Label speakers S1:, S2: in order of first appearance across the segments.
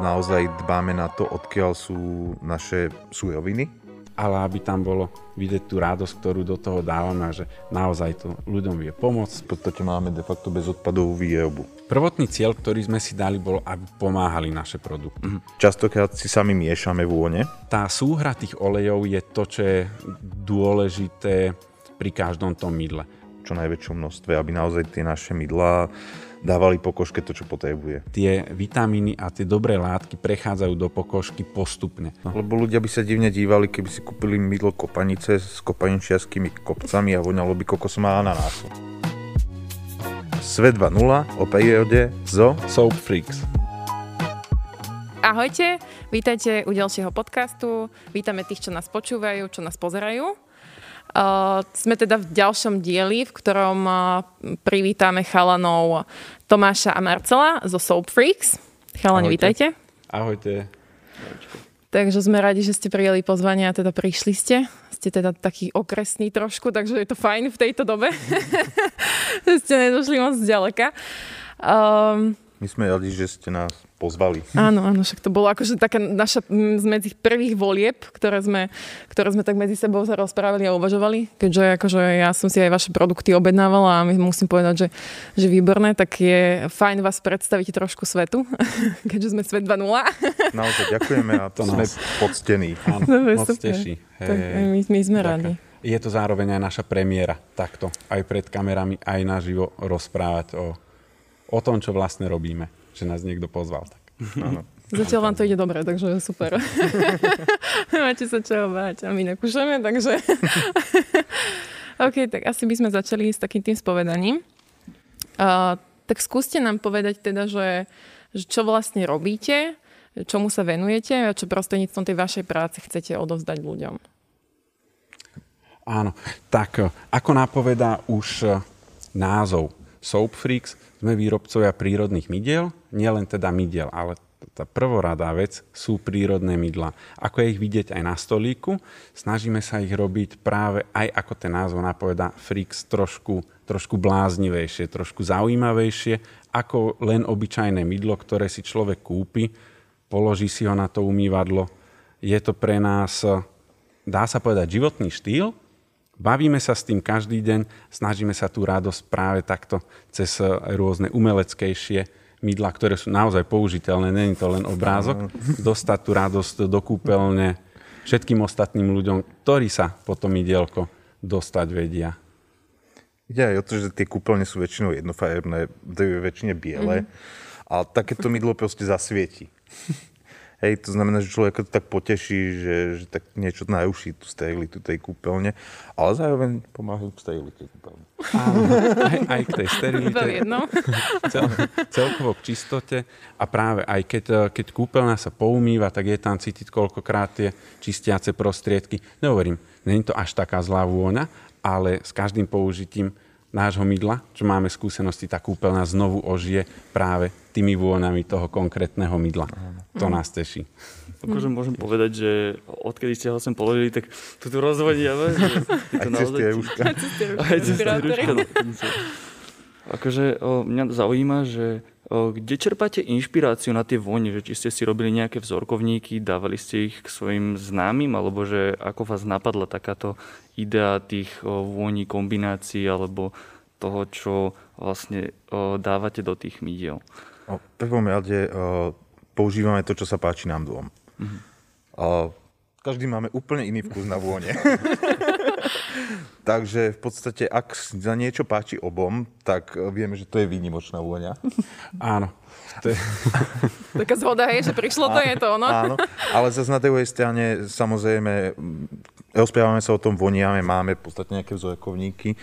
S1: naozaj dbáme na to, odkiaľ sú naše suroviny.
S2: Ale aby tam bolo vidieť tú radosť, ktorú do toho dávame a že naozaj to ľuďom vie pomôcť.
S1: V podstate máme de facto bezodpadovú výrobu.
S2: Prvotný cieľ, ktorý sme si dali, bol, aby pomáhali naše produkty. Mm.
S1: Častokrát si sami miešame vône.
S2: Tá súhra tých olejov je to, čo je dôležité pri každom tom mydle.
S1: Čo najväčšom množstve, aby naozaj tie naše mydlá dávali pokožke to, čo potrebuje.
S2: Tie vitamíny a tie dobré látky prechádzajú do pokožky postupne.
S1: No. Lebo ľudia by sa divne dívali, keby si kúpili mydlo kopanice s kopaničiarskými kopcami a voňalo by kokosom a ananásu. Svet 2.0 o prírode zo
S2: Soap Freaks.
S3: Ahojte, vítajte u ďalšieho podcastu. Vítame tých, čo nás počúvajú, čo nás pozerajú. Uh, sme teda v ďalšom dieli, v ktorom uh, privítame chalanov Tomáša a Marcela zo Soap Freaks. Chalani, Ahojte. vítajte.
S2: Ahojte.
S3: Takže sme radi, že ste prijeli pozvanie a teda prišli ste. Ste teda taký okresný trošku, takže je to fajn v tejto dobe. ste nedošli moc ďaleka.
S1: Um, My sme radi, že ste nás pozvali.
S3: Áno, áno, však to bolo akože taká naša z medzi prvých volieb, ktoré sme, ktoré sme tak medzi sebou sa rozprávali a uvažovali, keďže akože ja som si aj vaše produkty objednávala a my musím povedať, že, že výborné, tak je fajn vás predstaviť trošku svetu, keďže sme Svet 2.0.
S1: Naozaj ďakujeme a to sme poctení.
S2: Áno, Dobre, moc teší.
S3: Tak my, my sme radi.
S2: Je to zároveň aj naša premiéra, takto, aj pred kamerami, aj naživo rozprávať o, o tom, čo vlastne robíme že nás niekto pozval. Tak.
S3: Áno. Zatiaľ vám to ide dobre, takže super. Máte sa čo báť a my nekúšame, takže... OK, tak asi by sme začali s takým tým spovedaním. Uh, tak skúste nám povedať teda, že, že čo vlastne robíte, čomu sa venujete a čo prostredníctvom tej vašej práce chcete odovzdať ľuďom.
S2: Áno, tak ako napovedá už názov Soap Freaks, sme výrobcovia prírodných mydiel, nielen teda mydiel, ale tá prvoradá vec sú prírodné mydla. Ako je ich vidieť aj na stolíku, snažíme sa ich robiť práve aj ako ten názov napoveda Freaks trošku, trošku bláznivejšie, trošku zaujímavejšie, ako len obyčajné mydlo, ktoré si človek kúpi, položí si ho na to umývadlo. Je to pre nás, dá sa povedať, životný štýl, Bavíme sa s tým každý deň, snažíme sa tú radosť práve takto cez rôzne umeleckejšie mydla, ktoré sú naozaj použiteľné, není to len obrázok, dostať tú radosť do kúpeľne všetkým ostatným ľuďom, ktorí sa po tom mydielko dostať vedia.
S1: Ide aj o to, že tie kúpeľne sú väčšinou jednofarebné, väčšine biele mm-hmm. a takéto mydlo proste zasvieti. Hej, to znamená, že človek to tak poteší, že, že tak niečo naruší tú sterilitu tej kúpeľne, ale zároveň pomáha k sterilite kúpeľne.
S2: aj, aj k tej sterilite. Cel, celkovo k čistote a práve aj keď, keď kúpeľna sa poumýva, tak je tam cítiť koľkokrát tie čistiace prostriedky. Nehovorím, není to až taká zlá vôňa, ale s každým použitím nášho mydla, čo máme skúsenosti, tá kúpeľna znovu ožije práve tými vôňami toho konkrétneho mydla. To nás teší.
S4: Akože môžem povedať, že odkedy ste ho sem položili, tak tu tu rozvodiame.
S1: Aj cez tie rúška.
S4: Aj cez tie rúška. Akože o, mňa zaujíma, že o, kde čerpáte inšpiráciu na tie vône? Že či ste si robili nejaké vzorkovníky, dávali ste ich k svojim známym, alebo že ako vás napadla takáto idea tých o, vôni, kombinácií, alebo toho, čo vlastne o, dávate do tých mydiel?
S1: V prvom rade používame to, čo sa páči nám dvom. Mm-hmm. Každý máme úplne iný vkus na vône. Takže v podstate, ak za niečo páči obom, tak vieme, že to je výnimočná vôňa.
S2: Áno.
S3: To je... Taká zhoda je, že prišlo to, je to ono.
S1: Áno, ale zase na druhej strane, samozrejme, rozprávame sa o tom voniame, máme v podstate nejaké vzorkovníky.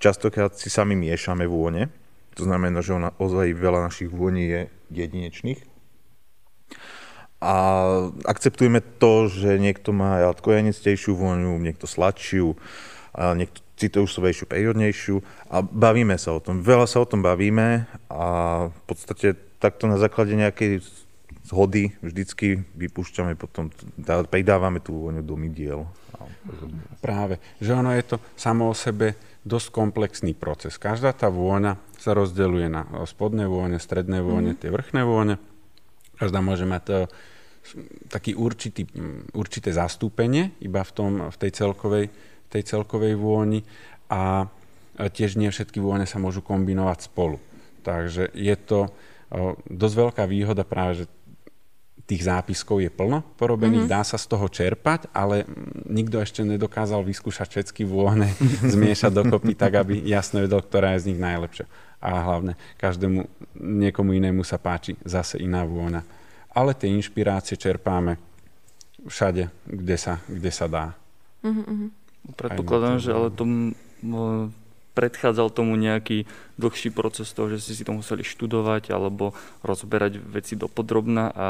S1: Častokrát si sami miešame vône. To znamená, že ona, ozaj veľa našich vôní je jedinečných. A akceptujeme to, že niekto má rád korenistejšiu vôňu, niekto sladšiu, a niekto citrusovejšiu, prírodnejšiu a bavíme sa o tom. Veľa sa o tom bavíme a v podstate takto na základe nejakej zhody vždycky vypúšťame potom, pridávame tú vôňu do mydiel.
S2: Práve, že ono je to samo o sebe dosť komplexný proces. Každá tá vôňa sa rozdeľuje na spodné vône, stredné vône, mm. tie vrchné vône. Každá môže mať to, taký určitý, určité zastúpenie iba v, tom, v tej, celkovej, tej celkovej vôni a tiež nie všetky vône sa môžu kombinovať spolu. Takže je to dosť veľká výhoda práve, že tých zápiskov je plno porobených, mm-hmm. dá sa z toho čerpať, ale nikto ešte nedokázal vyskúšať všetky vône, zmiešať dokopy tak, aby jasne vedel, ktorá je z nich najlepšia. A hlavne každému, niekomu inému sa páči zase iná vôňa. Ale tie inšpirácie čerpáme všade, kde sa, kde sa dá.
S4: Mm-hmm. Predpokladám, že ale to predchádzal tomu nejaký dlhší proces toho, že ste si to museli študovať alebo rozberať veci dopodrobná a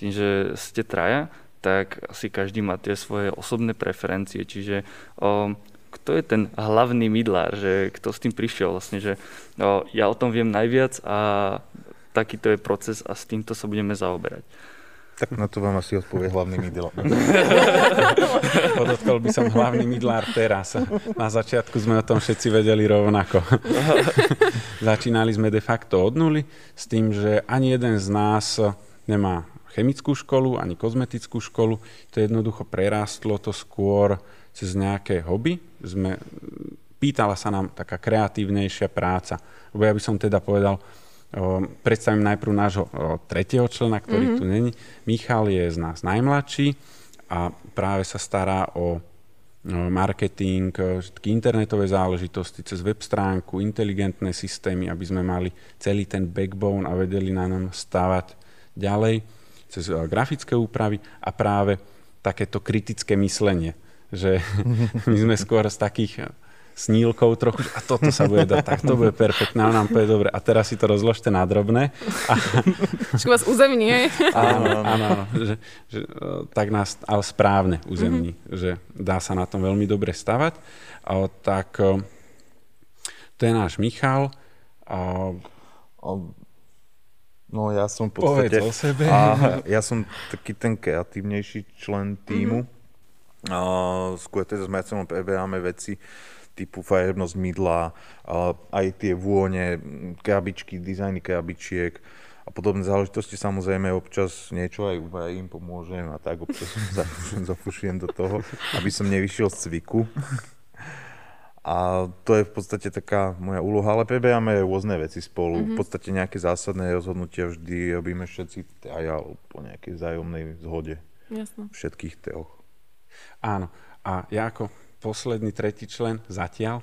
S4: tým, že ste traja, tak asi každý má tie svoje osobné preferencie, čiže o, kto je ten hlavný mydlár, že kto s tým prišiel vlastne, že o, ja o tom viem najviac a takýto je proces a s týmto sa budeme zaoberať.
S1: Tak na to vám asi odpovie hlavný mydlár.
S2: Podotkol by som hlavný mydlár teraz. Na začiatku sme o tom všetci vedeli rovnako. Začínali sme de facto od nuly s tým, že ani jeden z nás nemá chemickú školu, ani kozmetickú školu. To jednoducho prerástlo to skôr cez nejaké hobby. Sme, pýtala sa nám taká kreatívnejšia práca. Lebo ja by som teda povedal, predstavím najprv nášho tretieho člena, ktorý mm-hmm. tu není. Michal je z nás najmladší a práve sa stará o marketing, všetky internetové záležitosti cez web stránku, inteligentné systémy, aby sme mali celý ten backbone a vedeli na nám stavať ďalej cez eh, grafické úpravy a práve takéto kritické myslenie, že my sme skôr z takých snílkov trochu, a toto sa bude dať, tak to bude perfektné, a nám povie dobre, a teraz si to rozložte na drobné. A...
S3: vás uzemní,
S2: Áno, áno, áno že, že, eh, tak nás, ale správne uzemní, mm-hmm. že dá sa na tom veľmi dobre stavať. A, tak to je náš Michal. A,
S1: No ja som v podstate...
S2: Povedz o sebe.
S1: A ja som taký ten kreatívnejší člen týmu. Mm-hmm. A skôr teda s Marcelom preberáme veci typu farebnosť mydla, a aj tie vône, krabičky, dizajny krabičiek a podobné záležitosti. Samozrejme občas niečo aj uvarím, pomôžem a tak občas zafušujem do toho, aby som nevyšiel z cviku. A to je v podstate taká moja úloha, ale preberáme rôzne veci spolu. Mm-hmm. V podstate nejaké zásadné rozhodnutia vždy robíme všetci aj po nejakej vzájomnej zhode.
S3: Jasno.
S1: Všetkých troch.
S2: Áno. A ja ako posledný tretí člen zatiaľ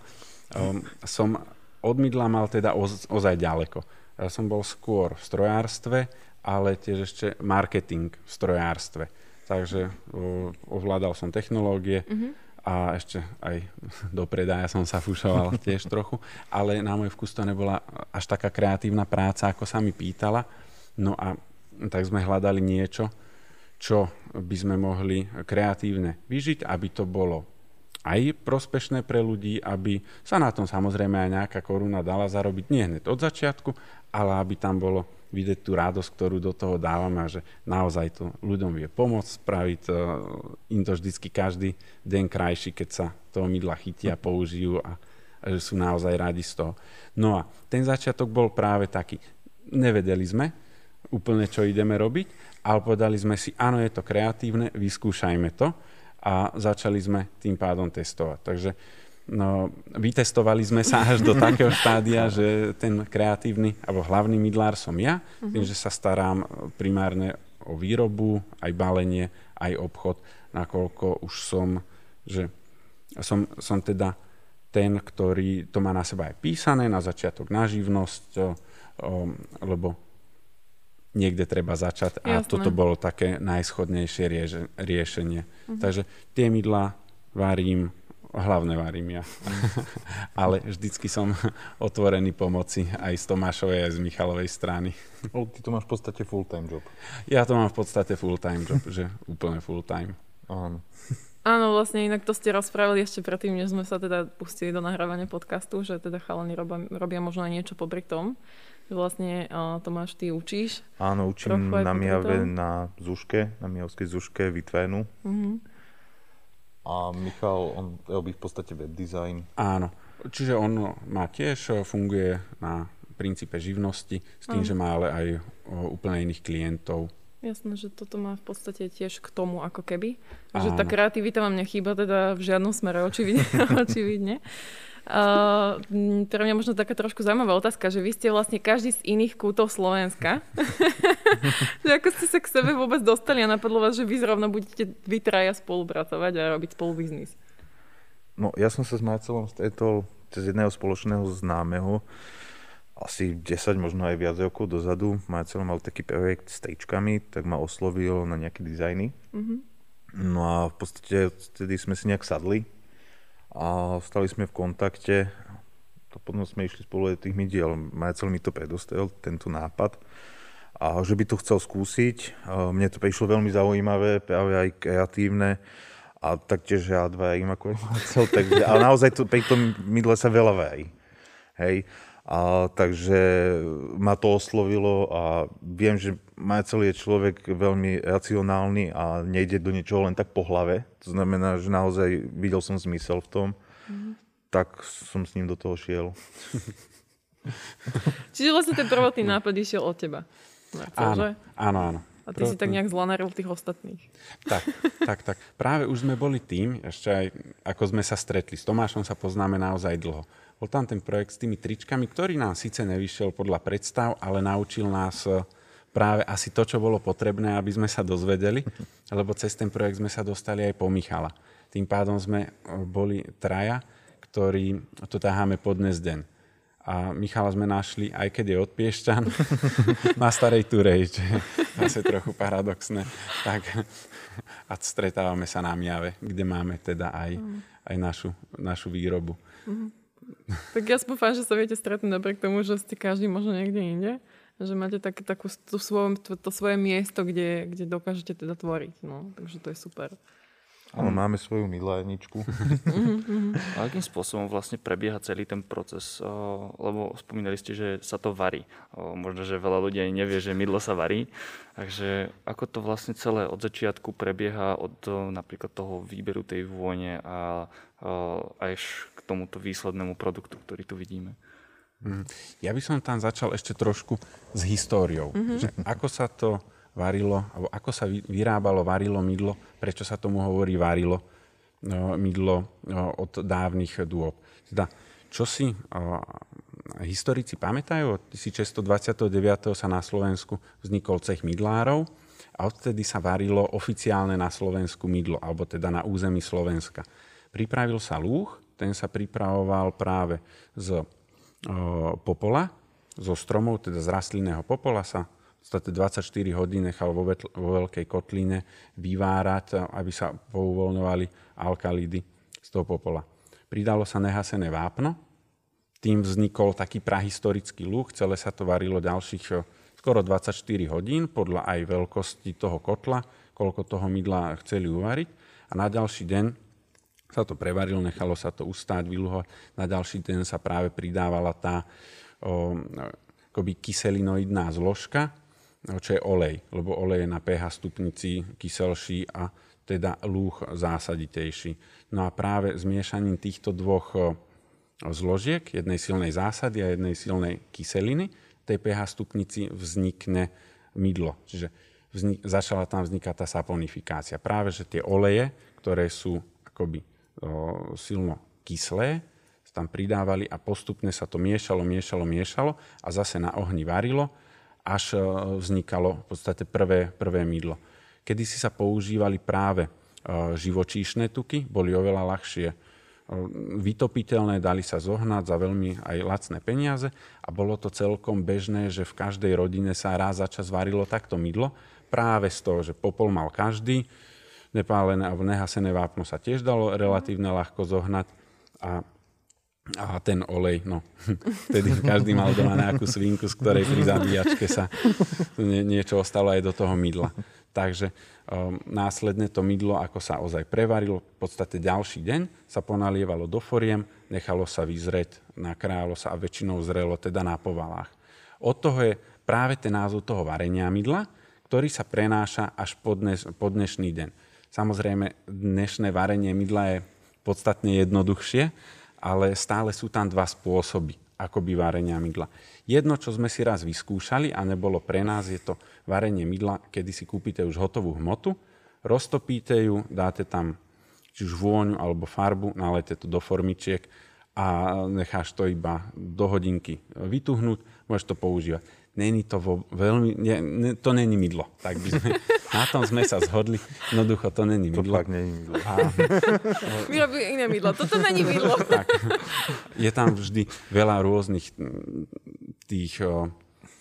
S2: um, som od mydla mal teda oz, ozaj ďaleko. Ja som bol skôr v strojárstve, ale tiež ešte marketing v strojárstve. Takže uh, ovládal som technológie, mm-hmm a ešte aj do predaja som sa fušoval tiež trochu, ale na môj vkus to nebola až taká kreatívna práca, ako sa mi pýtala. No a tak sme hľadali niečo, čo by sme mohli kreatívne vyžiť, aby to bolo aj prospešné pre ľudí, aby sa na tom samozrejme aj nejaká koruna dala zarobiť nie hneď od začiatku, ale aby tam bolo vidieť tú radosť, ktorú do toho dávame a že naozaj to ľuďom vie pomôcť spraviť uh, im to vždycky každý deň krajší, keď sa toho mydla chytia, použijú a že sú naozaj radi z toho. No a ten začiatok bol práve taký. Nevedeli sme úplne, čo ideme robiť, ale povedali sme si, áno, je to kreatívne, vyskúšajme to a začali sme tým pádom testovať. Takže No, vytestovali sme sa až do takého štádia, že ten kreatívny alebo hlavný mydlár som ja, uh-huh. tým, že sa starám primárne o výrobu, aj balenie, aj obchod, nakoľko už som, že som, som teda ten, ktorý to má na seba aj písané, na začiatok na živnosť, lebo niekde treba začať a Jasné. toto bolo také najschodnejšie rieš, riešenie. Uh-huh. Takže tie mydla varím hlavne varím ja. Ale vždycky som otvorený pomoci aj z Tomášovej, aj z Michalovej strany.
S1: O, ty to máš v podstate full-time job.
S2: Ja to mám v podstate full-time job, že úplne full-time.
S1: Áno.
S3: Áno, vlastne inak to ste rozprávali ešte predtým, než sme sa teda pustili do nahrávania podcastu, že teda chalani robia, robia možno aj niečo popri tom. Vlastne uh, Tomáš, ty učíš?
S1: Áno, učím na Mijave na Zuške, na Mijavskej Zuške, Vitvénu. Uh-huh. A Michal, on robí v podstate web design.
S2: Áno. Čiže on má tiež, funguje na princípe živnosti, s tým, že má ale aj úplne iných klientov.
S3: Jasné, že toto má v podstate tiež k tomu ako keby. Že tá kreativita vám nechýba teda v žiadnom smere, očividne. očividne. Uh, pre mňa možno taká trošku zaujímavá otázka, že vy ste vlastne každý z iných kútov Slovenska. že ako ste sa k sebe vôbec dostali a napadlo vás, že vy zrovna budete vy traja spolupracovať a robiť spolu biznis?
S1: No, ja som sa s Marcelom stretol cez jedného spoločného známeho, asi 10, možno aj viac rokov dozadu. Marcel mal taký projekt s tričkami, tak ma oslovil na nejaké dizajny. Mm-hmm. No a v podstate vtedy sme si nejak sadli a stali sme v kontakte. To potom sme išli spolu aj tých mydiel. Marcel mi to predostrel, tento nápad. A že by to chcel skúsiť. Mne to prišlo veľmi zaujímavé, práve aj kreatívne a taktiež ja dva im ako Marcel, takže, ale naozaj to, pri tom mydle sa veľa varí. Hej. A, takže ma to oslovilo a viem, že Marcel je človek veľmi racionálny a nejde do niečoho len tak po hlave. To znamená, že naozaj videl som zmysel v tom. Mm. Tak som s ním do toho šiel.
S3: Čiže vlastne ten prvotný nápad išiel od teba.
S2: Marcel, áno, že? áno, áno.
S3: A ty Pro... si tak nejak zlanaril tých ostatných.
S2: Tak, tak, tak. Práve už sme boli tým, ešte aj ako sme sa stretli. S Tomášom sa poznáme naozaj dlho. Bol tam ten projekt s tými tričkami, ktorý nám síce nevyšiel podľa predstav, ale naučil nás e, práve asi to, čo bolo potrebné, aby sme sa dozvedeli, lebo cez ten projekt sme sa dostali aj po Michala. Tým pádom sme e, boli traja, ktorí to táhame pod dnes deň. A Michala sme našli, aj keď je od Piešťan, na Starej Turej, čo je zase trochu paradoxné. Tak, a stretávame sa na Miave, kde máme teda aj, aj našu, našu výrobu. Mm-hmm.
S3: Tak ja spúfam, že sa viete stretnúť napriek tomu, že ste každý možno niekde inde. Že máte tak, takú, tú svoj, to, to svoje miesto, kde, kde dokážete teda tvoriť. No. Takže to je super.
S1: Áno, máme svoju milajničku.
S4: A akým spôsobom vlastne prebieha celý ten proces? Lebo spomínali ste, že sa to varí. Možno, že veľa ľudí ani nevie, že mydlo sa varí. Takže ako to vlastne celé od začiatku prebieha od napríklad toho výberu tej vône a až k tomuto výslednému produktu, ktorý tu vidíme?
S2: Mhm. Ja by som tam začal ešte trošku s históriou. Mm-hmm. Že ako sa to varilo, alebo ako sa vyrábalo, varilo mydlo, prečo sa tomu hovorí varilo no, mydlo no, od dávnych dôb. Teda, čo si historici pamätajú, od 1629. sa na Slovensku vznikol cech mydlárov a odtedy sa varilo oficiálne na Slovensku mydlo, alebo teda na území Slovenska. Pripravil sa lúh, ten sa pripravoval práve z popola, zo stromov, teda z rastlinného popola sa podstate 24 hodín nechal vo, vetl- vo veľkej kotline vyvárať, aby sa pouvoľňovali alkalídy z toho popola. Pridalo sa nehasené vápno, tým vznikol taký prahistorický lúk, celé sa to varilo ďalších skoro 24 hodín, podľa aj veľkosti toho kotla, koľko toho mydla chceli uvariť. A na ďalší deň sa to prevarilo, nechalo sa to ustáť, vyluhovať. Na ďalší deň sa práve pridávala tá o, akoby kyselinoidná zložka, čo je olej, lebo olej je na pH stupnici kyselší a teda lúh zásaditejší. No a práve zmiešaním týchto dvoch zložiek, jednej silnej zásady a jednej silnej kyseliny, tej pH stupnici vznikne mydlo. Čiže vznik, začala tam vznikať tá saponifikácia. Práve, že tie oleje, ktoré sú akoby silno kyslé, tam pridávali a postupne sa to miešalo, miešalo, miešalo a zase na ohni varilo až e, vznikalo v podstate prvé, prvé mydlo. Kedy si sa používali práve e, živočíšne tuky, boli oveľa ľahšie e, vytopiteľné, dali sa zohnať za veľmi aj lacné peniaze a bolo to celkom bežné, že v každej rodine sa raz za čas varilo takto mydlo, práve z toho, že popol mal každý, nepálené alebo nehasené vápno sa tiež dalo relatívne ľahko zohnať a a ten olej, no, vtedy každý mal doma nejakú svinku, z ktorej pri zabíjačke sa nie, niečo ostalo aj do toho mydla. Takže um, následne to mydlo, ako sa ozaj prevarilo, v podstate ďalší deň sa ponalievalo do foriem, nechalo sa vyzrieť, nakrájalo sa a väčšinou zrelo teda na povalách. Od toho je práve ten názov toho varenia mydla, ktorý sa prenáša až po, dnes, po dnešný deň. Samozrejme, dnešné varenie mydla je podstatne jednoduchšie, ale stále sú tam dva spôsoby, akoby varenia mydla. Jedno, čo sme si raz vyskúšali a nebolo pre nás, je to varenie mydla, kedy si kúpite už hotovú hmotu, roztopíte ju, dáte tam či už vôňu alebo farbu, nalete to do formičiek a necháš to iba do hodinky vytuhnúť, môžeš to používať. Není to vo veľmi, nie, ne, to není mydlo. Tak by sme, na tom sme sa zhodli. Jednoducho, to není mydlo.
S1: To není mydlo. A,
S3: My robíme iné mydlo. Toto není mydlo. Tak.
S2: Je tam vždy veľa rôznych tých o,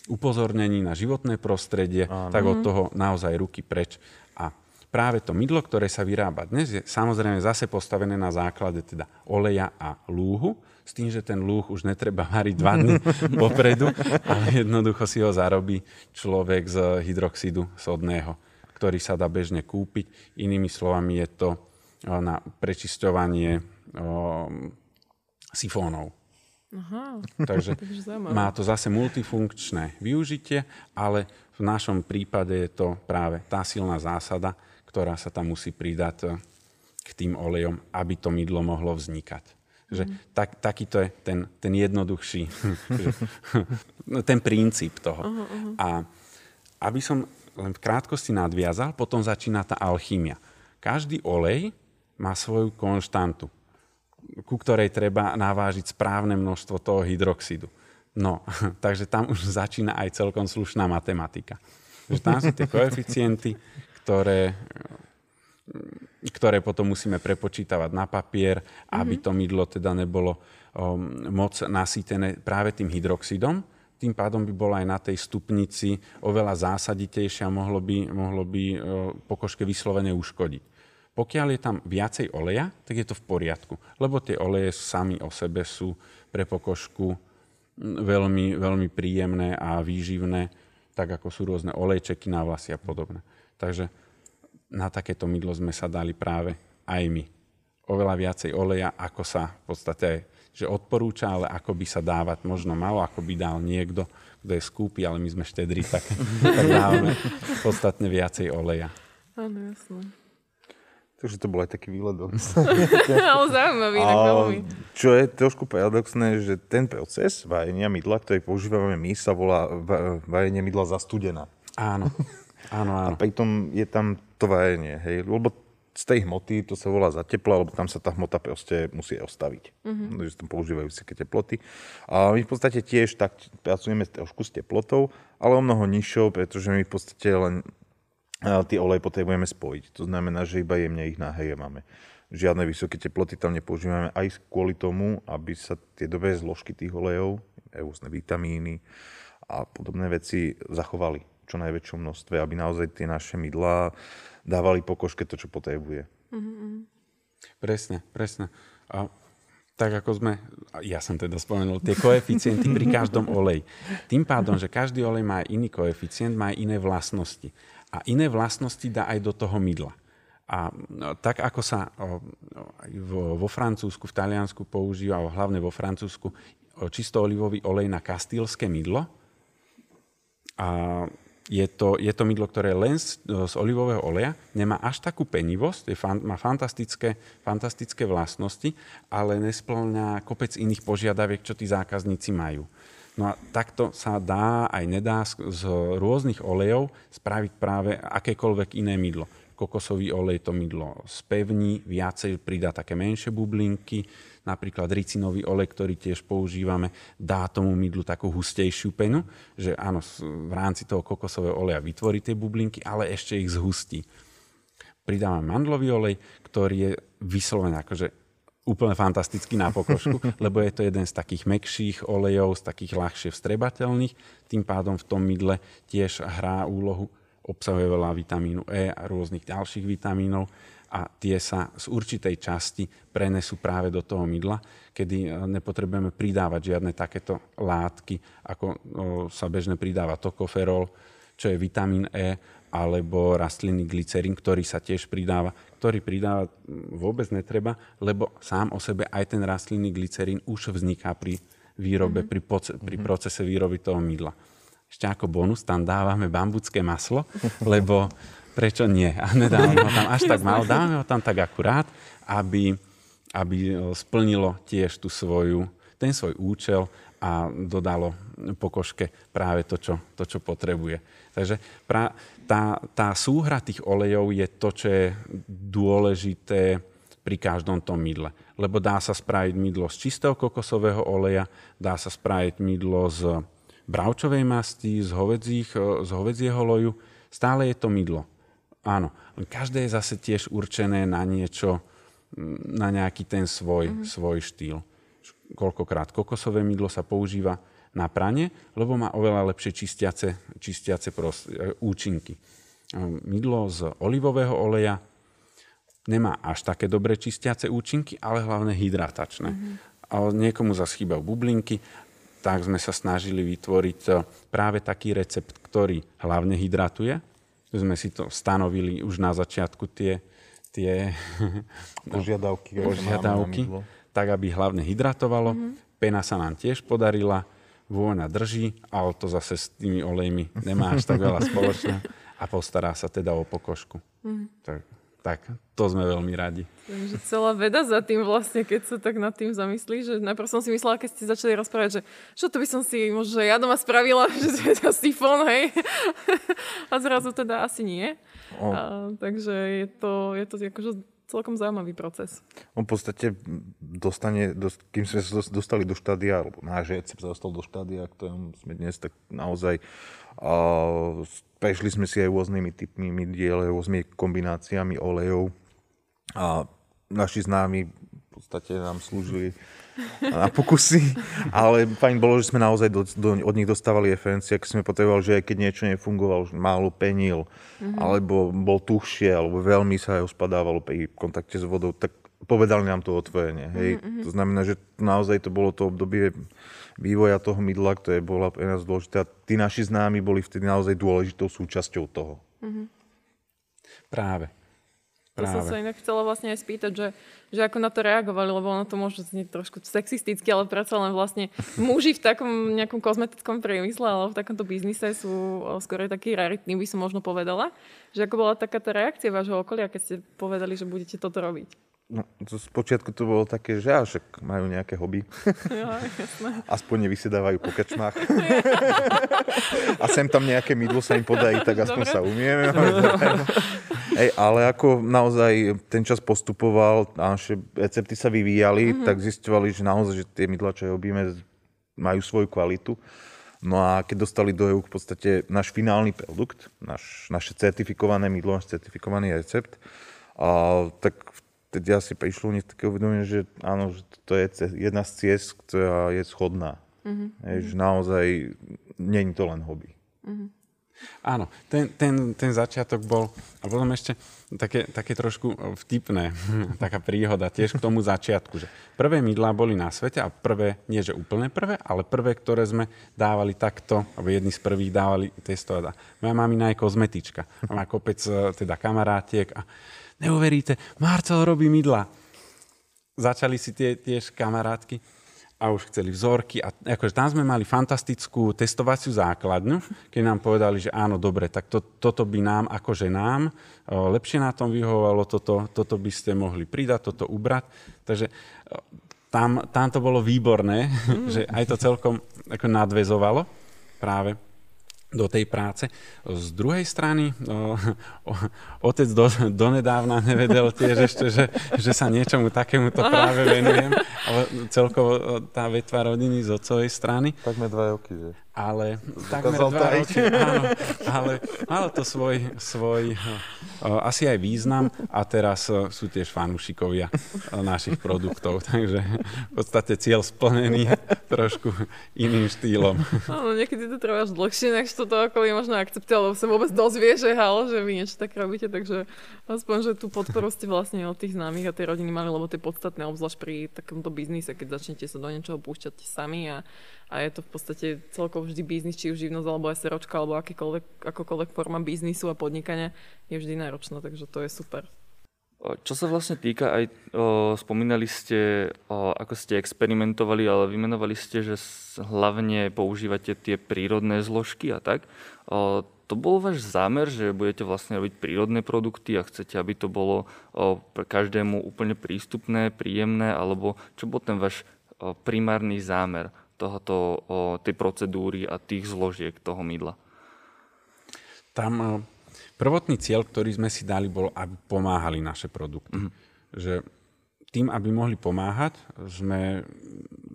S2: upozornení na životné prostredie, Áno. tak od toho naozaj ruky preč. A práve to mydlo, ktoré sa vyrába dnes, je samozrejme zase postavené na základe teda oleja a lúhu s tým, že ten lúh už netreba variť dva dny popredu, ale jednoducho si ho zarobí človek z hydroxidu sodného, ktorý sa dá bežne kúpiť. Inými slovami je to na prečisťovanie sifónov. Aha, Takže má to zase multifunkčné využitie, ale v našom prípade je to práve tá silná zásada, ktorá sa tam musí pridať k tým olejom, aby to mydlo mohlo vznikať. Že mm. tak, takýto je ten, ten jednoduchší, ten princíp toho. Uh-huh, uh-huh. A aby som len v krátkosti nadviazal, potom začína tá alchymia. Každý olej má svoju konštantu, ku ktorej treba navážiť správne množstvo toho hydroxidu. No, takže tam už začína aj celkom slušná matematika. Že tam sú tie koeficienty, ktoré ktoré potom musíme prepočítavať na papier, aby mhm. to mydlo teda nebolo um, moc nasýtené práve tým hydroxidom. Tým pádom by bola aj na tej stupnici oveľa zásaditejšia a mohlo by, mohlo by uh, pokožke vyslovene uškodiť. Pokiaľ je tam viacej oleja, tak je to v poriadku, lebo tie oleje sami o sebe sú pre pokožku veľmi, veľmi príjemné a výživné, tak ako sú rôzne olejčeky na vlasy a podobne. Takže na takéto mydlo sme sa dali práve aj my. Oveľa viacej oleja, ako sa v podstate aj že odporúča, ale ako by sa dávať možno malo, ako by dal niekto, kto je skúpi, ale my sme štedrí, tak, tak dávame podstatne viacej oleja.
S3: Áno, jasné.
S1: Takže to bol aj taký výlet do
S3: Ale zaujímavý, tak veľmi.
S1: Čo je trošku paradoxné, že ten proces varenia mydla, ktorý používame my, sa volá varenie mydla zastudená.
S2: Áno. Áno, áno.
S1: A pritom je tam to varenie, hej, lebo z tej hmoty to sa volá za tepla, lebo tam sa tá hmota proste musí ostaviť. Mm-hmm. Takže tam používajú vysoké teploty. A my v podstate tiež tak pracujeme trošku s teplotou, ale o mnoho nižšou, pretože my v podstate len tie oleje potrebujeme spojiť. To znamená, že iba jemne ich nahrievame. Žiadne vysoké teploty tam nepoužívame aj kvôli tomu, aby sa tie dobré zložky tých olejov, rôzne vitamíny a podobné veci zachovali čo najväčšom množstve, aby naozaj tie naše mydlá dávali pokožke to, čo potrebuje. Mm-hmm.
S2: Presne, presne. A tak ako sme, ja som teda spomenul, tie koeficienty pri každom olej. Tým pádom, že každý olej má iný koeficient, má iné vlastnosti. A iné vlastnosti dá aj do toho mydla. A no, tak ako sa vo Francúzsku, v Taliansku používa, hlavne vo Francúzsku, čisto olivový olej na kastílske mydlo, a je to, je to mydlo, ktoré len z, z olivového oleja nemá až takú penivosť, je fan, má fantastické, fantastické vlastnosti, ale nesplňa kopec iných požiadaviek, čo tí zákazníci majú. No a takto sa dá aj nedá z, z rôznych olejov spraviť práve akékoľvek iné mydlo kokosový olej to mydlo spevní, viacej pridá také menšie bublinky, napríklad ricinový olej, ktorý tiež používame, dá tomu mydlu takú hustejšiu penu, že áno, v rámci toho kokosového oleja vytvorí tie bublinky, ale ešte ich zhustí. Pridávame mandlový olej, ktorý je vyslovený akože úplne fantastický na pokožku, lebo je to jeden z takých mekších olejov, z takých ľahšie vstrebateľných. Tým pádom v tom mydle tiež hrá úlohu obsahuje veľa vitamínu E a rôznych ďalších vitamínov a tie sa z určitej časti prenesú práve do toho mydla, kedy e, nepotrebujeme pridávať žiadne takéto látky, ako sa bežne pridáva tokoferol, čo je vitamín E, alebo rastlinný glycerín, ktorý sa tiež pridáva, ktorý pridáva vôbec netreba, lebo sám o sebe aj ten rastlinný glycerín už vzniká pri výrobe, mm-hmm. pri, poce, pri mhm. procese výroby toho mydla ešte ako bonus tam dávame bambucké maslo, lebo prečo nie? A nedávame ho tam až tak málo, dávame ho tam tak akurát, aby, aby splnilo tiež tú svoju, ten svoj účel a dodalo pokožke práve to, čo, to, čo potrebuje. Takže pra, tá, tá súhra tých olejov je to, čo je dôležité pri každom tom mydle. Lebo dá sa spraviť mydlo z čistého kokosového oleja, dá sa spraviť mydlo z bravčovej masti, z, hovedzích, z hovedzieho loju. Stále je to mydlo. Áno, každé je zase tiež určené na niečo, na nejaký ten svoj, mm-hmm. svoj štýl. Koľkokrát kokosové mydlo sa používa na pranie, lebo má oveľa lepšie čistiace, čistiace prost, e, účinky. Mydlo z olivového oleja nemá až také dobre čistiace účinky, ale hlavne hydratačné. Mm-hmm. A niekomu zase chýbajú bublinky, tak sme sa snažili vytvoriť e, práve taký recept, ktorý hlavne hydratuje. Sme si to stanovili už na začiatku tie, tie
S1: požiadavky,
S2: požiadavky tak aby hlavne hydratovalo. Mm-hmm. Pena sa nám tiež podarila, vôňa drží, ale to zase s tými olejmi nemá až tak veľa spoločné a postará sa teda o pokožku. Mm-hmm. Tak tak to sme veľmi radi.
S3: Takže celá veda za tým vlastne, keď sa tak nad tým zamyslí, že najprv som si myslela, keď ste začali rozprávať, že čo to by som si možno ja doma spravila, že to sifón, hej. A zrazu teda asi nie. A, takže je to, je to akože celkom zaujímavý proces.
S1: On v podstate dostane, kým sme sa dostali do štádia, alebo náš sa dostal do štádia, ktorom sme dnes tak naozaj uh, prešli sme si aj rôznymi typmi mydiel, rôznymi kombináciami olejov a naši známi podstate nám slúžili na pokusy, ale fajn bolo, že sme naozaj do, do, od nich dostávali referencie, ak sme potrebovali, že aj keď niečo nefungovalo, že málo penil, mm-hmm. alebo bol tuchšie, alebo veľmi sa rozpadávalo pri kontakte s vodou, tak povedali nám to otvorene. Hej. Mm-hmm. To znamená, že naozaj to bolo to obdobie vývoja toho mydla, ktoré bola pre nás dôležité. A tí naši známi boli vtedy naozaj dôležitou súčasťou toho. Mm-hmm.
S2: Práve.
S3: To som sa inak chcela vlastne aj spýtať, že, že ako na to reagovali, lebo ono to môže znieť trošku sexisticky, ale predsa len vlastne muži v takom nejakom kozmetickom priemysle alebo v takomto biznise sú skôr takí raritní, by som možno povedala. Že ako bola taká tá reakcia vášho okolia, keď ste povedali, že budete toto robiť?
S1: No, to spočiatku to bolo také, že až majú nejaké hobby.
S3: Jasné.
S1: Aspoň nevysedávajú po krčmách. a sem tam nejaké mydlo sa im podají, tak aspoň Dobre. sa umieme. Ej, ale ako naozaj ten čas postupoval naše recepty sa vyvíjali, mm-hmm. tak zistovali, že naozaj že tie mydla, čo robíme, majú svoju kvalitu. No a keď dostali do EU v podstate náš finálny produkt, náš, naše certifikované mydlo, náš certifikovaný recept, a, tak vtedy asi prišlo nich také uvedomenie, že áno, že to je jedna z ciest, ktorá je schodná. Mm-hmm. Je, že naozaj je to len hobby. Mm-hmm.
S2: Áno, ten, ten, ten začiatok bol, a potom ešte také, také trošku vtipné, taká príhoda tiež k tomu začiatku, že prvé mydlá boli na svete a prvé, nie že úplne prvé, ale prvé, ktoré sme dávali takto, alebo jedni z prvých dávali testovať. Moja mamina je kozmetička, má kopec e, teda kamarátiek a neuveríte, Marcel robí mydla. Začali si tie tiež kamarátky a už chceli vzorky. A akože tam sme mali fantastickú testovaciu základňu, keď nám povedali, že áno, dobre, tak to, toto by nám, akože nám, lepšie na tom vyhovovalo, toto, toto by ste mohli pridať, toto ubrať. Takže tam, tam to bolo výborné, mm. že aj to celkom ako nadvezovalo práve do tej práce. Z druhej strany, o, o, otec do, donedávna nevedel tiež ešte, že, že sa niečomu takémuto práve venujem, ale celkovo tá vetva rodiny z otcovej strany.
S1: Takmer dva roky, že?
S2: Ale takmer dva roky, áno, ale malo to svoj, svoj uh, asi aj význam a teraz uh, sú tiež fanúšikovia uh, našich produktov, takže v podstate cieľ splnený trošku iným štýlom.
S3: Áno, niekedy to trvá až dlhšie, než to okolí možno akceptuje, alebo sa vôbec dozvie, že halo, že vy niečo tak robíte, takže aspoň, že tú podporu ste vlastne od tých známych a tej rodiny mali, lebo to je podstatné, obzvlášť pri takomto biznise, keď začnete sa do niečoho púšťať sami a a je to v podstate celkovo vždy biznis, či už živnosť alebo SROčka alebo akýkoľvek, akokoľvek forma biznisu a podnikania je vždy náročná, takže to je super.
S4: Čo sa vlastne týka, aj o, spomínali ste, o, ako ste experimentovali, ale vymenovali ste, že hlavne používate tie prírodné zložky a tak. O, to bol váš zámer, že budete vlastne robiť prírodné produkty a chcete, aby to bolo o, pre každému úplne prístupné, príjemné, alebo čo bol ten váš o, primárny zámer? Tohoto, tej procedúry a tých zložiek toho mydla?
S2: Tam o, prvotný cieľ, ktorý sme si dali, bol, aby pomáhali naše produkty. Mm-hmm. Že tým, aby mohli pomáhať, sme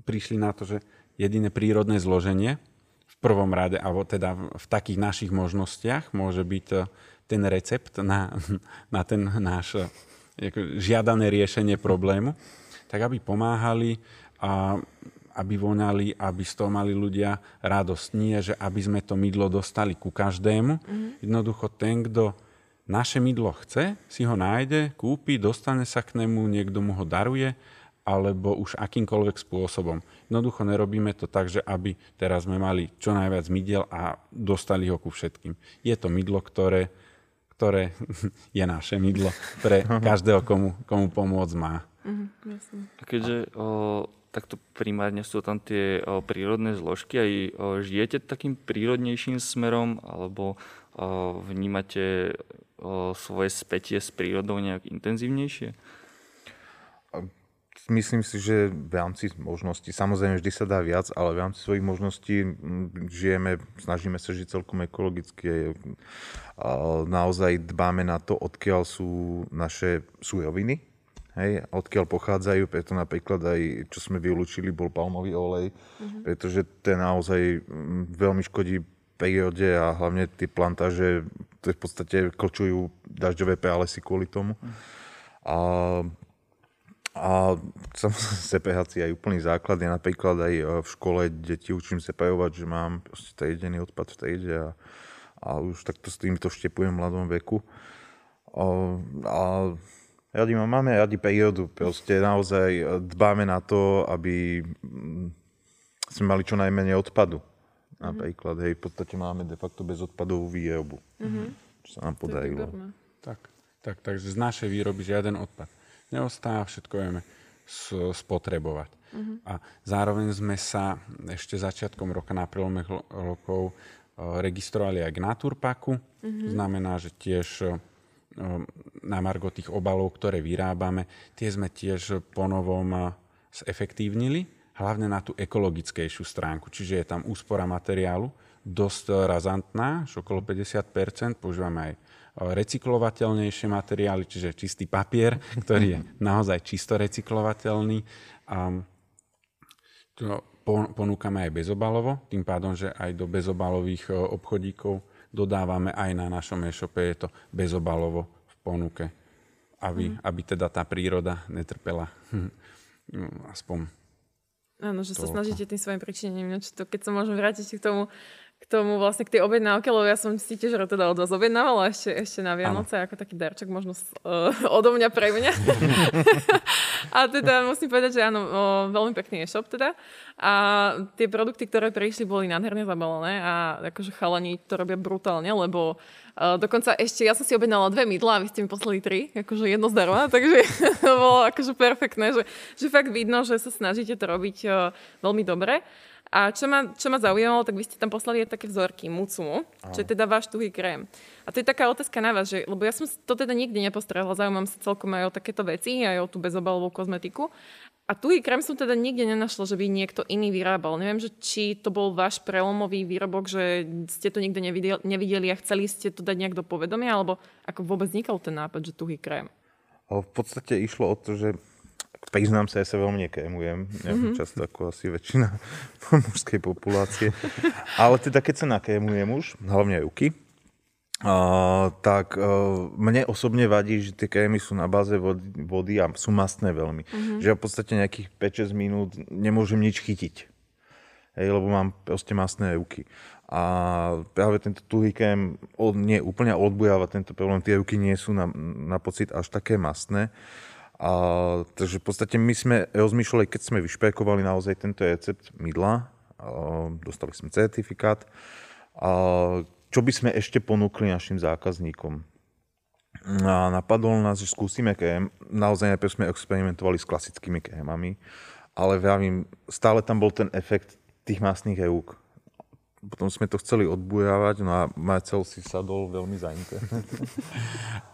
S2: prišli na to, že jediné prírodné zloženie v prvom rade, alebo teda v takých našich možnostiach môže byť ten recept na, na ten náš žiadané riešenie problému, tak aby pomáhali a aby voňali, aby z toho mali ľudia radosť. Nie, že aby sme to mydlo dostali ku každému. Mm-hmm. Jednoducho ten, kto naše mydlo chce, si ho nájde, kúpi, dostane sa k nemu, niekto mu ho daruje, alebo už akýmkoľvek spôsobom. Jednoducho nerobíme to tak, že aby teraz sme mali čo najviac mydel a dostali ho ku všetkým. Je to mydlo, ktoré, ktoré je naše mydlo pre každého, komu, komu pomôcť má.
S4: Mm, a keďže o, takto primárne sú tam tie o, prírodné zložky, aj o, žijete takým prírodnejším smerom, alebo o, vnímate o, svoje spätie s prírodou nejak intenzívnejšie?
S1: Myslím si, že v rámci možností, samozrejme vždy sa dá viac, ale v rámci svojich možností žijeme, snažíme sa žiť celkom ekologicky. Naozaj dbáme na to, odkiaľ sú naše súroviny, hej, odkiaľ pochádzajú, preto napríklad aj, čo sme vylúčili, bol palmový olej, mm-hmm. pretože ten naozaj mm, veľmi škodí prírode a hlavne tie plantáže to v podstate klčujú dažďové pralesy kvôli tomu. Mm. A, a separácia je úplný základ. Ja napríklad aj e, v škole deti učím separovať, že mám proste triedený odpad v triede a, a už takto s týmto štepujem v mladom veku. A, a Radi máme radi prírodu, proste naozaj e, dbáme na to, aby mm, sme mali čo najmenej odpadu. Mm-hmm. Napríklad, hej, v podstate máme de facto bezodpadovú výrobu, mm-hmm. čo sa nám podarilo.
S2: Tak, tak, takže z našej výroby žiaden odpad neostáva, všetko vieme spotrebovať. Mm-hmm. A zároveň sme sa ešte začiatkom roka, na prelome rokov, e, registrovali aj k Naturpaku. Mm-hmm. Znamená, že tiež na margo tých obalov, ktoré vyrábame, tie sme tiež ponovom eh, zefektívnili, hlavne na tú ekologickejšiu stránku. Čiže je tam úspora materiálu, dosť razantná, až okolo 50 Používame aj eh, recyklovateľnejšie materiály, čiže čistý papier, ktorý je naozaj čisto recyklovateľný. A to ponúkame aj bezobalovo, tým pádom, že aj do bezobalových eh, obchodíkov dodávame aj na našom e-shope, je to bezobalovo v ponuke, aby, mm. aby teda tá príroda netrpela aspoň
S3: Áno, že sa snažíte tým svojim príčinením. To, keď sa môžem vrátiť k tomu, k tomu vlastne k tej objednávke, lebo ja som si tiež teda od vás objednávala ešte, ešte na Vianoce, ano. ako taký darček možno uh, odo mňa pre mňa. a teda musím povedať, že áno, uh, veľmi pekný e-shop teda. A tie produkty, ktoré prišli, boli nádherne zabalené a akože chalani to robia brutálne, lebo uh, dokonca ešte, ja som si objednala dve mydla a vy ste mi poslali tri, akože jedno zdarma, takže to bolo akože perfektné, že, že fakt vidno, že sa snažíte to robiť uh, veľmi dobre. A čo ma, čo ma zaujímalo, tak vy ste tam poslali aj také vzorky Mucumu, čo je teda váš tuhý krém. A to je taká otázka na vás, že, lebo ja som to teda nikdy nepostrehla, zaujímam sa celkom aj o takéto veci, aj o tú bezobalovú kozmetiku. A tuhý krém som teda nikde nenašla, že by niekto iný vyrábal. Neviem, že či to bol váš prelomový výrobok, že ste to nikde nevideli a chceli ste to dať nejak do povedomia, alebo ako vôbec vznikol ten nápad, že tuhý krém?
S1: V podstate išlo o to, že priznám sa, ja sa veľmi nekrémujem, mm-hmm. často ako asi väčšina mužskej populácie. Ale teda keď sa nakrémujem už, hlavne ruky, Uh, tak uh, mne osobne vadí, že tie krémy sú na báze vody, vody a sú mastné veľmi. Mm-hmm. Že ja v podstate nejakých 5-6 minút nemôžem nič chytiť. Hej, lebo mám proste mastné ruky. A práve tento tuhý krém od, nie úplne odbujáva tento problém. Tie ruky nie sú na, na pocit až také mastné. A, takže v podstate my sme rozmýšľali, keď sme vyšpekovali naozaj tento recept mydla, a, dostali sme certifikát, a, čo by sme ešte ponúkli našim zákazníkom. A napadlo nás, že skúsime krém. Naozaj najprv sme experimentovali s klasickými krémami, ale vravím, stále tam bol ten efekt tých masných rúk. Potom sme to chceli odbujávať, no a Marcel si sadol veľmi zaňke.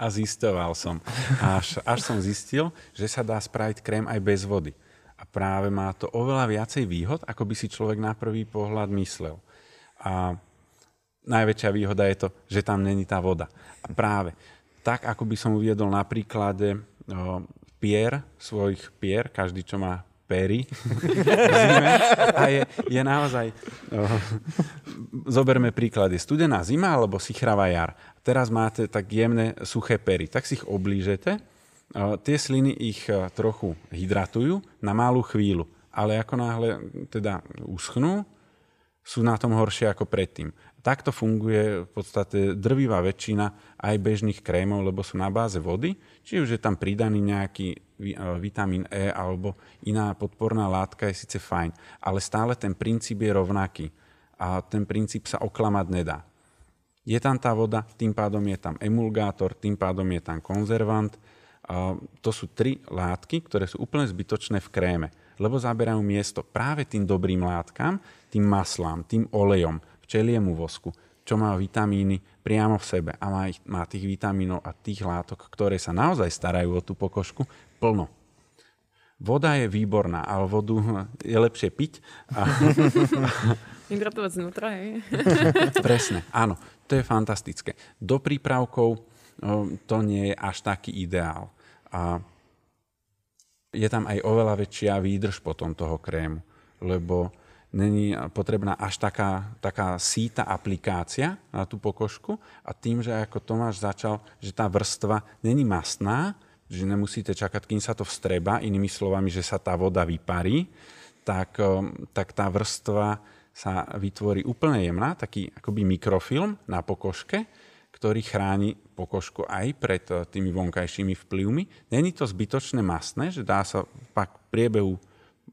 S2: A zistoval som. Až, až som zistil, že sa dá spraviť krém aj bez vody. A práve má to oveľa viacej výhod, ako by si človek na prvý pohľad myslel. A najväčšia výhoda je to, že tam není tá voda. A práve tak, ako by som uviedol na príklade pier, svojich pier, každý, čo má pery a je, je naozaj... Zoberme príklad, je studená zima alebo sichravá jar. Teraz máte tak jemné, suché pery, tak si ich oblížete. Tie sliny ich e, trochu hydratujú na malú chvíľu, ale ako náhle teda uschnú, sú na tom horšie ako predtým. Takto funguje v podstate drvivá väčšina aj bežných krémov, lebo sú na báze vody, či už je tam pridaný nejaký vitamín E alebo iná podporná látka je síce fajn, ale stále ten princíp je rovnaký a ten princíp sa oklamať nedá. Je tam tá voda, tým pádom je tam emulgátor, tým pádom je tam konzervant, to sú tri látky, ktoré sú úplne zbytočné v kréme, lebo zaberajú miesto práve tým dobrým látkam, tým maslám, tým olejom, včeliemu vosku, čo má vitamíny priamo v sebe a má, ich, má tých vitamínov a tých látok, ktoré sa naozaj starajú o tú pokožku, plno. Voda je výborná, ale vodu je lepšie piť. A...
S3: Hydratovať znútra, hej.
S2: Presne, áno, to je fantastické. Do prípravkov to nie je až taký ideál. A je tam aj oveľa väčšia výdrž potom toho krému, lebo není potrebná až taká, taká síta aplikácia na tú pokožku a tým, že ako Tomáš začal, že tá vrstva není masná, že nemusíte čakať, kým sa to vstreba, inými slovami, že sa tá voda vyparí, tak, tak tá vrstva sa vytvorí úplne jemná, taký akoby mikrofilm na pokožke, ktorý chráni pokožku aj pred eh, tými vonkajšími vplyvmi. Není to zbytočné masné, že dá sa pak v priebehu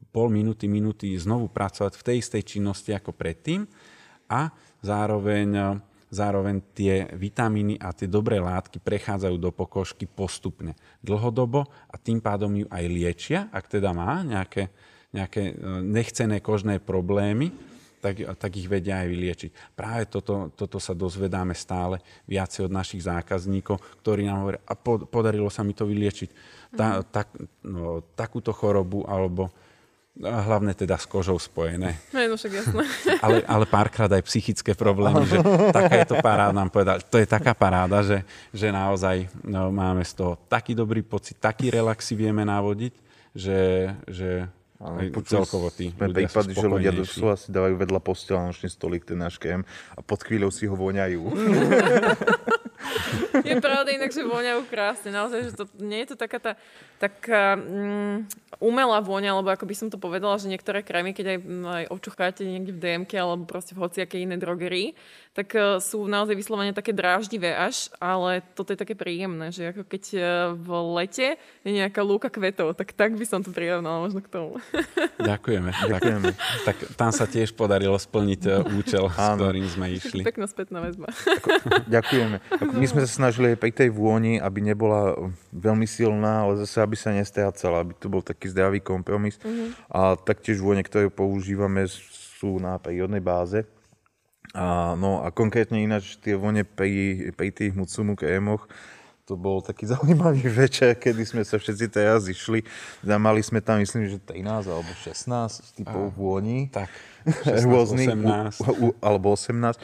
S2: pol minúty, minúty znovu pracovať v tej istej činnosti ako predtým a zároveň, eh, zároveň tie vitamíny a tie dobré látky prechádzajú do pokožky postupne, dlhodobo a tým pádom ju aj liečia, ak teda má nejaké, nejaké eh, nechcené kožné problémy, tak, tak ich vedia aj vyliečiť. Práve toto, toto sa dozvedáme stále viacej od našich zákazníkov, ktorí nám hovoria, a po, podarilo sa mi to vyliečiť. Ta, tak, no, takúto chorobu alebo hlavne teda s kožou spojené.
S3: No, no však jasné.
S2: Ale, ale párkrát aj psychické problémy, že taká je to paráda, nám povedal. To je taká paráda, že, že naozaj no, máme z toho taký dobrý pocit, taký relax si vieme navodiť, že, že
S1: Áno, celkovo tí sme ľudia prípady, že ľudia doslova si dávajú vedľa postela nočný stolík, ten náš kém, a pod chvíľou si ho voňajú.
S3: je pravda inak, že voňajú krásne. Naozaj, že to, nie je to taká tá taká um, umelá vôňa, alebo ako by som to povedala, že niektoré krémy, keď aj, aj očucháte niekde v DMK alebo proste v hociakej inej drogerii, tak uh, sú naozaj vyslovene také dráždivé až, ale toto je také príjemné, že ako keď uh, v lete je nejaká lúka kvetov, tak tak by som to prirovnala možno k tomu.
S2: Ďakujeme. Ďakujeme. tak tam sa tiež podarilo splniť uh, účel, s ktorým sme išli.
S3: Pekná spätná väzba.
S1: Ďakujeme. my sme sa snažili pri tej vôni, aby nebola veľmi silná, ale zase aby sa nestrácala, aby to bol taký zdravý kompromis. Mm-hmm. A taktiež vône, ktoré používame, sú na prírodnej báze. A, no a konkrétne ináč tie vone pri, pri tých Mutsumu krémoch, to bol taký zaujímavý večer, kedy sme sa všetci teraz išli. Mali sme tam, myslím, že 13 alebo 16 typov vôni.
S2: Tak,
S1: 16, rôznych, 18. U, u, alebo 18.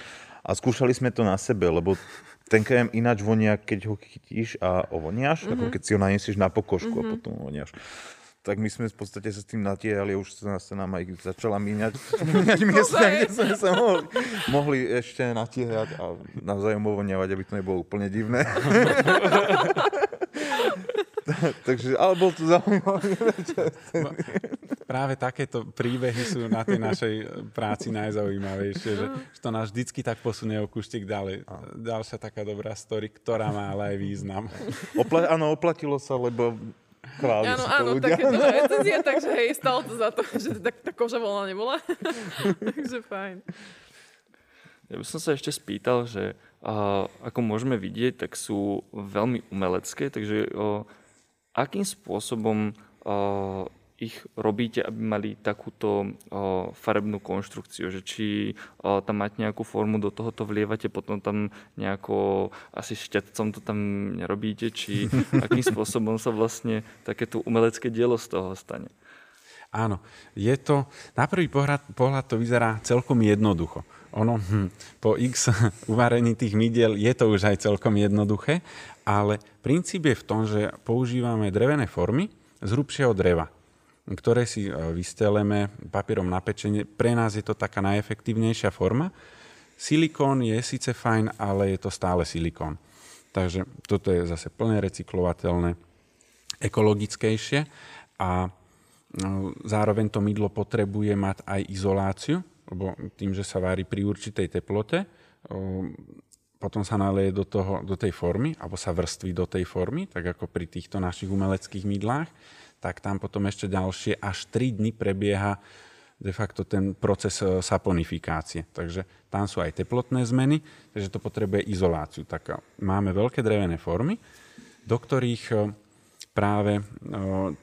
S1: A skúšali sme to na sebe, lebo ten krém ináč vonia, keď ho chytíš a ovoniaš, mm-hmm. ako keď si ho nanesieš na pokožku mm-hmm. a potom ovoniaš. Tak my sme v podstate sa s tým natierali a už sa, sa nám aj začala míňať, míňať miesta, kde sme sa mohli, mohli ešte natierať a navzájom ovoniavať, aby to nebolo úplne divné. Takže, ale bol to zaujímavý večer.
S2: Práve takéto príbehy sú na tej našej práci najzaujímavejšie, že, že to nás vždycky tak posunie o kuštik ďalej. Ďalšia taká dobrá story, ktorá má ale aj význam.
S1: Opla- áno, oplatilo sa, lebo Chváli áno, áno,
S3: takéto recenzie, takže hej, stalo to za to, že tá, tá koža voľná nebola. takže fajn.
S4: Ja by som sa ešte spýtal, že uh, ako môžeme vidieť, tak sú veľmi umelecké, takže uh, akým spôsobom uh, ich robíte, aby mali takúto farebnú konštrukciu, že či tam máte nejakú formu, do toho to vlievate, potom tam nejako asi šťatcom to tam nerobíte, či akým spôsobom sa vlastne takéto umelecké dielo z toho stane.
S2: Áno, je to, na prvý pohľad, pohľad to vyzerá celkom jednoducho. Ono, hm, po x uvarení tých midiel je to už aj celkom jednoduché, ale princíp je v tom, že používame drevené formy z hrubšieho dreva, ktoré si e, vysteleme papierom na pečenie. Pre nás je to taká najefektívnejšia forma. Silikón je síce fajn, ale je to stále silikón. Takže toto je zase plne recyklovateľné, ekologickejšie a no, zároveň to mydlo potrebuje mať aj izoláciu, lebo tým, že sa vári pri určitej teplote, potom sa naleje do, toho, do tej formy, alebo sa vrství do tej formy, tak ako pri týchto našich umeleckých mydlách, tak tam potom ešte ďalšie až 3 dny prebieha de facto ten proces e, saponifikácie. Takže tam sú aj teplotné zmeny, takže to potrebuje izoláciu. Tak e, máme veľké drevené formy, do ktorých e, práve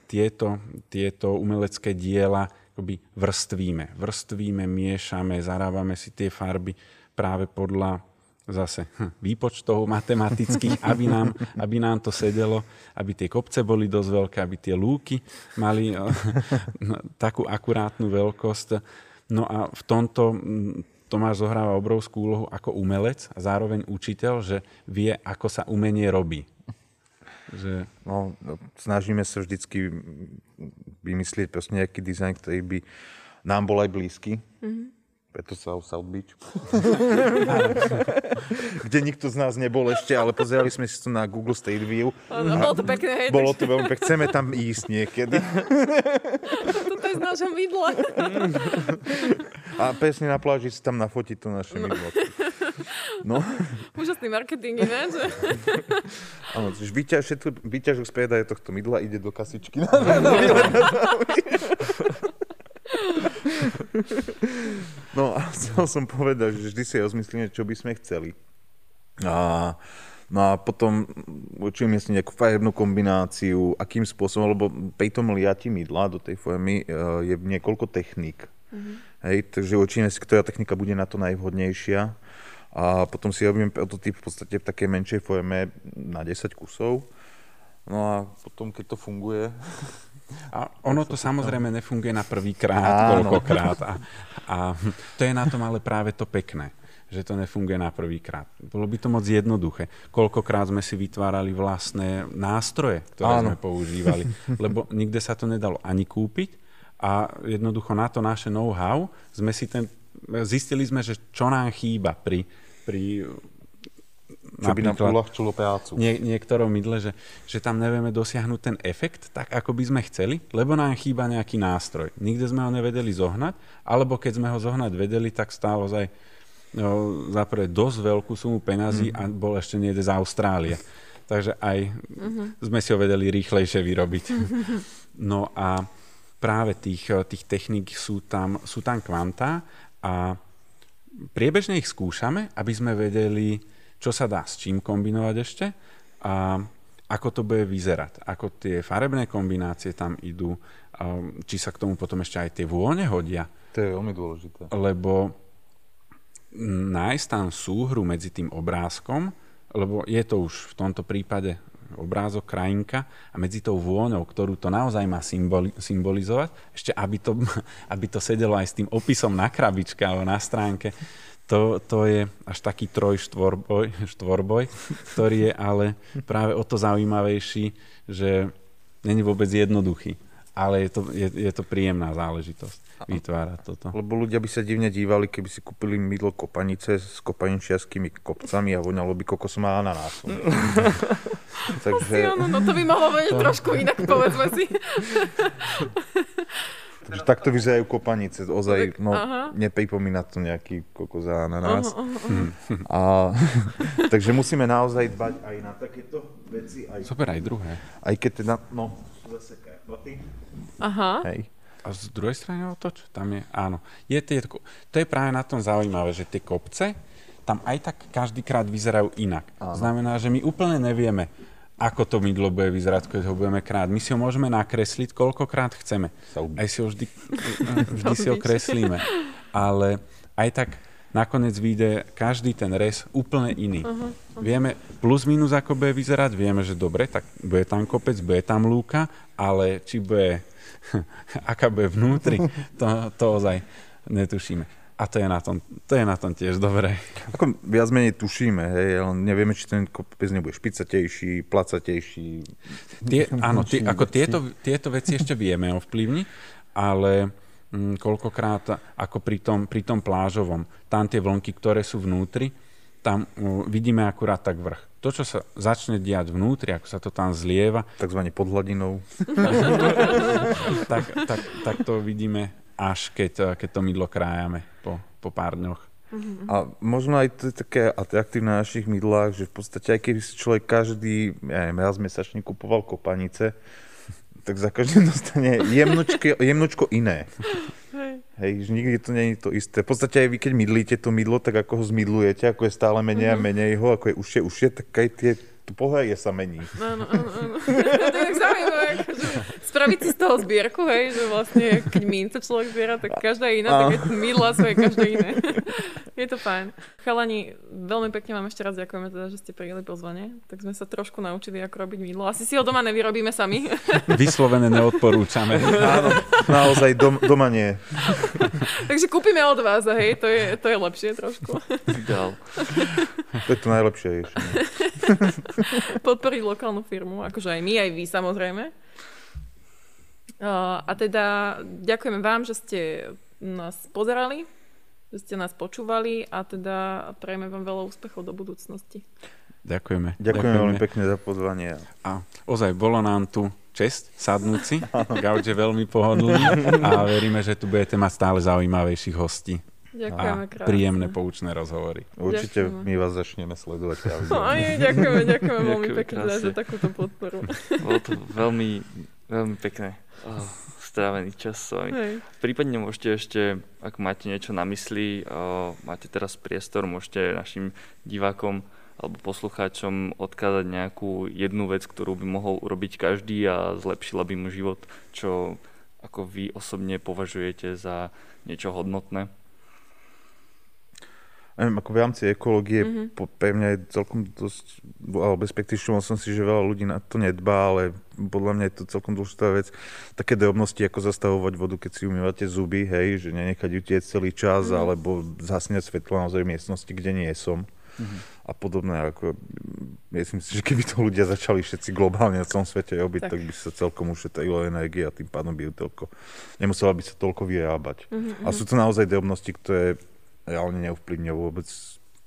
S2: tieto, tieto umelecké diela akoby vrstvíme. Vrstvíme, miešame, zarábame si tie farby práve podľa zase hm, výpočtov matematických, aby nám, aby nám to sedelo, aby tie kopce boli dosť veľké, aby tie lúky mali no, takú akurátnu veľkosť. No a v tomto hm, Tomáš zohráva obrovskú úlohu ako umelec a zároveň učiteľ, že vie, ako sa umenie robí.
S1: Že... No, no, snažíme sa vždycky vymyslieť proste nejaký dizajn, ktorý by nám bol aj blízky. Mm-hmm preto sa South Beach. Kde nikto z nás nebol ešte, ale pozerali sme si to na Google State View.
S3: No, bolo to pekné, hej.
S1: Bolo to veľmi pekné. Chceme tam ísť niekedy.
S3: Toto je z nášho mydla.
S1: A presne na pláži si tam nafotiť to naše no. mydlo.
S3: No. Úžasný marketing, ináč.
S1: Áno, výťažok z predaje tohto mydla ide do kasičky. No a chcel som povedať, že vždy si rozmyslíme, čo by sme chceli. A, no a potom učíme si nejakú farebnú kombináciu, akým spôsobom, lebo pri tom liati mydla do tej formy e, je niekoľko techník. Mm-hmm. Hej, takže učíme si, ktorá technika bude na to najvhodnejšia. A potom si robíme prototyp v podstate v takej menšej forme na 10 kusov. No a potom, keď to funguje,
S2: a ono to samozrejme nefunguje na prvý krát, koľkokrát. A, a to je na tom ale práve to pekné že to nefunguje na prvý krát. Bolo by to moc jednoduché. Koľkokrát sme si vytvárali vlastné nástroje, ktoré Áno. sme používali, lebo nikde sa to nedalo ani kúpiť a jednoducho na to naše know-how sme si ten, zistili sme, že čo nám chýba pri, pri
S1: čo by nám uľahčilo prácu.
S2: Nie, niektorom mydle, že, že tam nevieme dosiahnuť ten efekt tak, ako by sme chceli, lebo nám chýba nejaký nástroj. Nikde sme ho nevedeli zohnať, alebo keď sme ho zohnať vedeli, tak stálo aj no, zaprvé dosť veľkú sumu peňazí mm. a bol ešte niekde z Austrálie. Takže aj mm-hmm. sme si ho vedeli rýchlejšie vyrobiť. no a práve tých, tých techník sú tam, sú tam kvantá a priebežne ich skúšame, aby sme vedeli, čo sa dá s čím kombinovať ešte a ako to bude vyzerať, ako tie farebné kombinácie tam idú, či sa k tomu potom ešte aj tie vône hodia.
S1: To je veľmi dôležité.
S2: Lebo nájsť tam súhru medzi tým obrázkom, lebo je to už v tomto prípade obrázok krajinka a medzi tou vôňou, ktorú to naozaj má symboli- symbolizovať, ešte aby to, aby to sedelo aj s tým opisom na krabičke alebo na stránke, to, to je až taký troj štvorboj, štvorboj, ktorý je ale práve o to zaujímavejší, že není vôbec jednoduchý. Ale je to, je, je to príjemná záležitosť vytvárať toto.
S1: Lebo ľudia by sa divne dívali, keby si kúpili mydlo kopanice s kopaničiarskými kopcami a voňalo by kokosom a ananásom.
S3: Takže... no to by mohlo byť to... trošku inak, povedzme si.
S1: Takže takto vyzerajú kopanice. Ozaj, no, nepripomína to nejaký kokos na nás. A, takže musíme naozaj dbať aj na takéto veci. Aj,
S2: Super, aj druhé.
S1: Aj keď teda, no, zase karpaty.
S3: Aha.
S2: Hej. A z druhej strany otoč, tam je, áno. Je tie, to je práve na tom zaujímavé, že tie kopce, tam aj tak každýkrát vyzerajú inak. Áno. Znamená, že my úplne nevieme, ako to mydlo bude vyzerať, keď ho budeme krát. My si ho môžeme nakresliť, koľkokrát chceme. Aj si ho vždy, vždy si ho kreslíme. Ale aj tak nakoniec vyjde každý ten res úplne iný. Uh-huh, uh-huh. Vieme plus minus, ako bude vyzerať, vieme, že dobre, tak bude tam kopec, bude tam lúka, ale či bude aká bude vnútri, to, to ozaj netušíme. A to je na tom, to je na tom tiež dobré.
S1: Ako viac menej tušíme, hej, ale nevieme, či ten kopec nebude špicatejší, placatejší.
S2: Tie, áno, tie, ako tieto, tieto veci ešte vieme ovplyvniť, ale mm, koľkokrát ako pri tom, pri tom plážovom, tam tie vlnky, ktoré sú vnútri, tam uh, vidíme akurát tak vrch. To, čo sa začne diať vnútri, ako sa to tam zlieva,
S1: Takzvané pod hladinou.
S2: tak, tak, tak to vidíme až keď, eh, keď to mydlo krájame po, po pár dňoch.
S1: A možno aj to je také atraktívne na našich mydlách, že v podstate aj keby si človek každý, ja neviem, raz mesačne kupoval kopanice, tak za každým dostane jemnočko, jemnočko iné. Hej, že nikdy to nie je to isté. V podstate aj vy, keď mydlíte to mydlo, tak ako ho zmydlujete, ako je stále menej a menej ho, ako je užšie, užšie, tak aj tie to pohľadie sa mení.
S3: Áno, áno, áno. to je tak zaujímavé, akože spraviť si z toho zbierku, hej, že vlastne keď mince človek zbiera, tak každá je iná, tak mydla svoje každé iné. je to fajn. Chalani, veľmi pekne vám ešte raz ďakujeme teda, že ste prijeli pozvanie. Tak sme sa trošku naučili, ako robiť mydlo. Asi si ho doma nevyrobíme sami.
S2: Vyslovené neodporúčame.
S1: Áno, naozaj dom, doma nie.
S3: Takže kúpime od vás hej, to je, to je lepšie trošku.
S1: To je to najlepšie riešenie.
S3: Podporiť lokálnu firmu, akože aj my, aj vy samozrejme. A teda ďakujeme vám, že ste nás pozerali, že ste nás počúvali a teda prejme vám veľa úspechov do budúcnosti.
S2: Ďakujeme.
S1: Ďakujem veľmi pekne za pozvanie.
S2: A ozaj, bolo nám tu čest sadnúť si. Gauč je veľmi pohodlný a veríme, že tu budete mať stále zaujímavejších hostí.
S3: Ďakujeme krásne.
S2: príjemné poučné rozhovory.
S1: Určite
S3: Ďakujeme.
S1: my vás začneme sledovať. pravidelne.
S3: Aj, ďakujeme, ďakujeme veľmi pekne za, takúto podporu.
S4: Bolo to veľmi, veľmi pekné. Oh, strávený čas s vami.
S3: Hej.
S4: Prípadne môžete ešte, ak máte niečo na mysli, o, máte teraz priestor, môžete našim divákom alebo poslucháčom odkázať nejakú jednu vec, ktorú by mohol urobiť každý a zlepšila by mu život, čo ako vy osobne považujete za niečo hodnotné.
S1: Neviem, ako v rámci ekológie
S3: Mhm.
S1: mm-hmm. po, pre mňa je celkom dosť, alebo respektíve všimol som si, že veľa ľudí na to nedbá, ale podľa mňa je to celkom dôležitá vec. Také drobnosti, ako zastavovať vodu, keď si umývate zuby, hej, že nenechať ju tieť celý čas,
S3: Mhm.
S1: mm-hmm. alebo zasňať svetlo naozaj v miestnosti, kde nie som.
S4: Mhm.
S1: Mm-hmm. A podobné, ako myslím si, že keby to ľudia začali všetci globálne na celom svete robiť,
S3: Tak.
S1: tak, by sa celkom ušetrilo energie a tým pádom by toľko, nemusela by sa toľko vyrábať.
S3: Mhm,
S1: Mm-hmm. A sú to naozaj drobnosti, ktoré reálne neovplyvňujú vôbec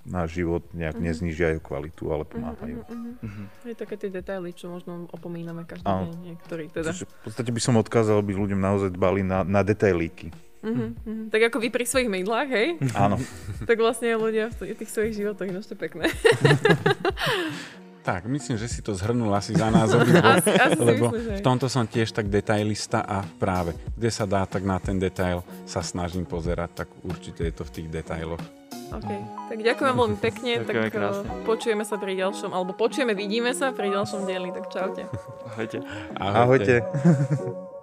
S1: náš život, nejak mm-hmm. neznižia jeho kvalitu, ale pomáhajú.
S3: Mhm. Je také tie detaily, čo možno opomíname každý
S1: Áno.
S3: deň, niektorí teda.
S1: Čiže v podstate by som odkázal, aby ľuďom naozaj dbali na, na detailíky.
S3: Mhm, mhm. Tak ako vy pri svojich mydlách, hej?
S1: Áno.
S3: tak vlastne ľudia v tých svojich životoch, no to pekné.
S2: Tak, myslím, že si to zhrnul asi za nás obidvo,
S3: Asi, asi si
S2: lebo v tomto som tiež tak detailista a práve, kde sa dá, tak na ten detail sa snažím pozerať, tak určite je to v tých detailoch.
S3: OK. Tak ďakujem veľmi pekne, tak
S4: Ďakujeme
S3: eh,
S4: krásne.
S3: počujeme sa pri ďalšom, alebo počujeme, vidíme sa pri ďalšom dieli, tak čaute.
S4: Ahojte.
S1: Ahojte.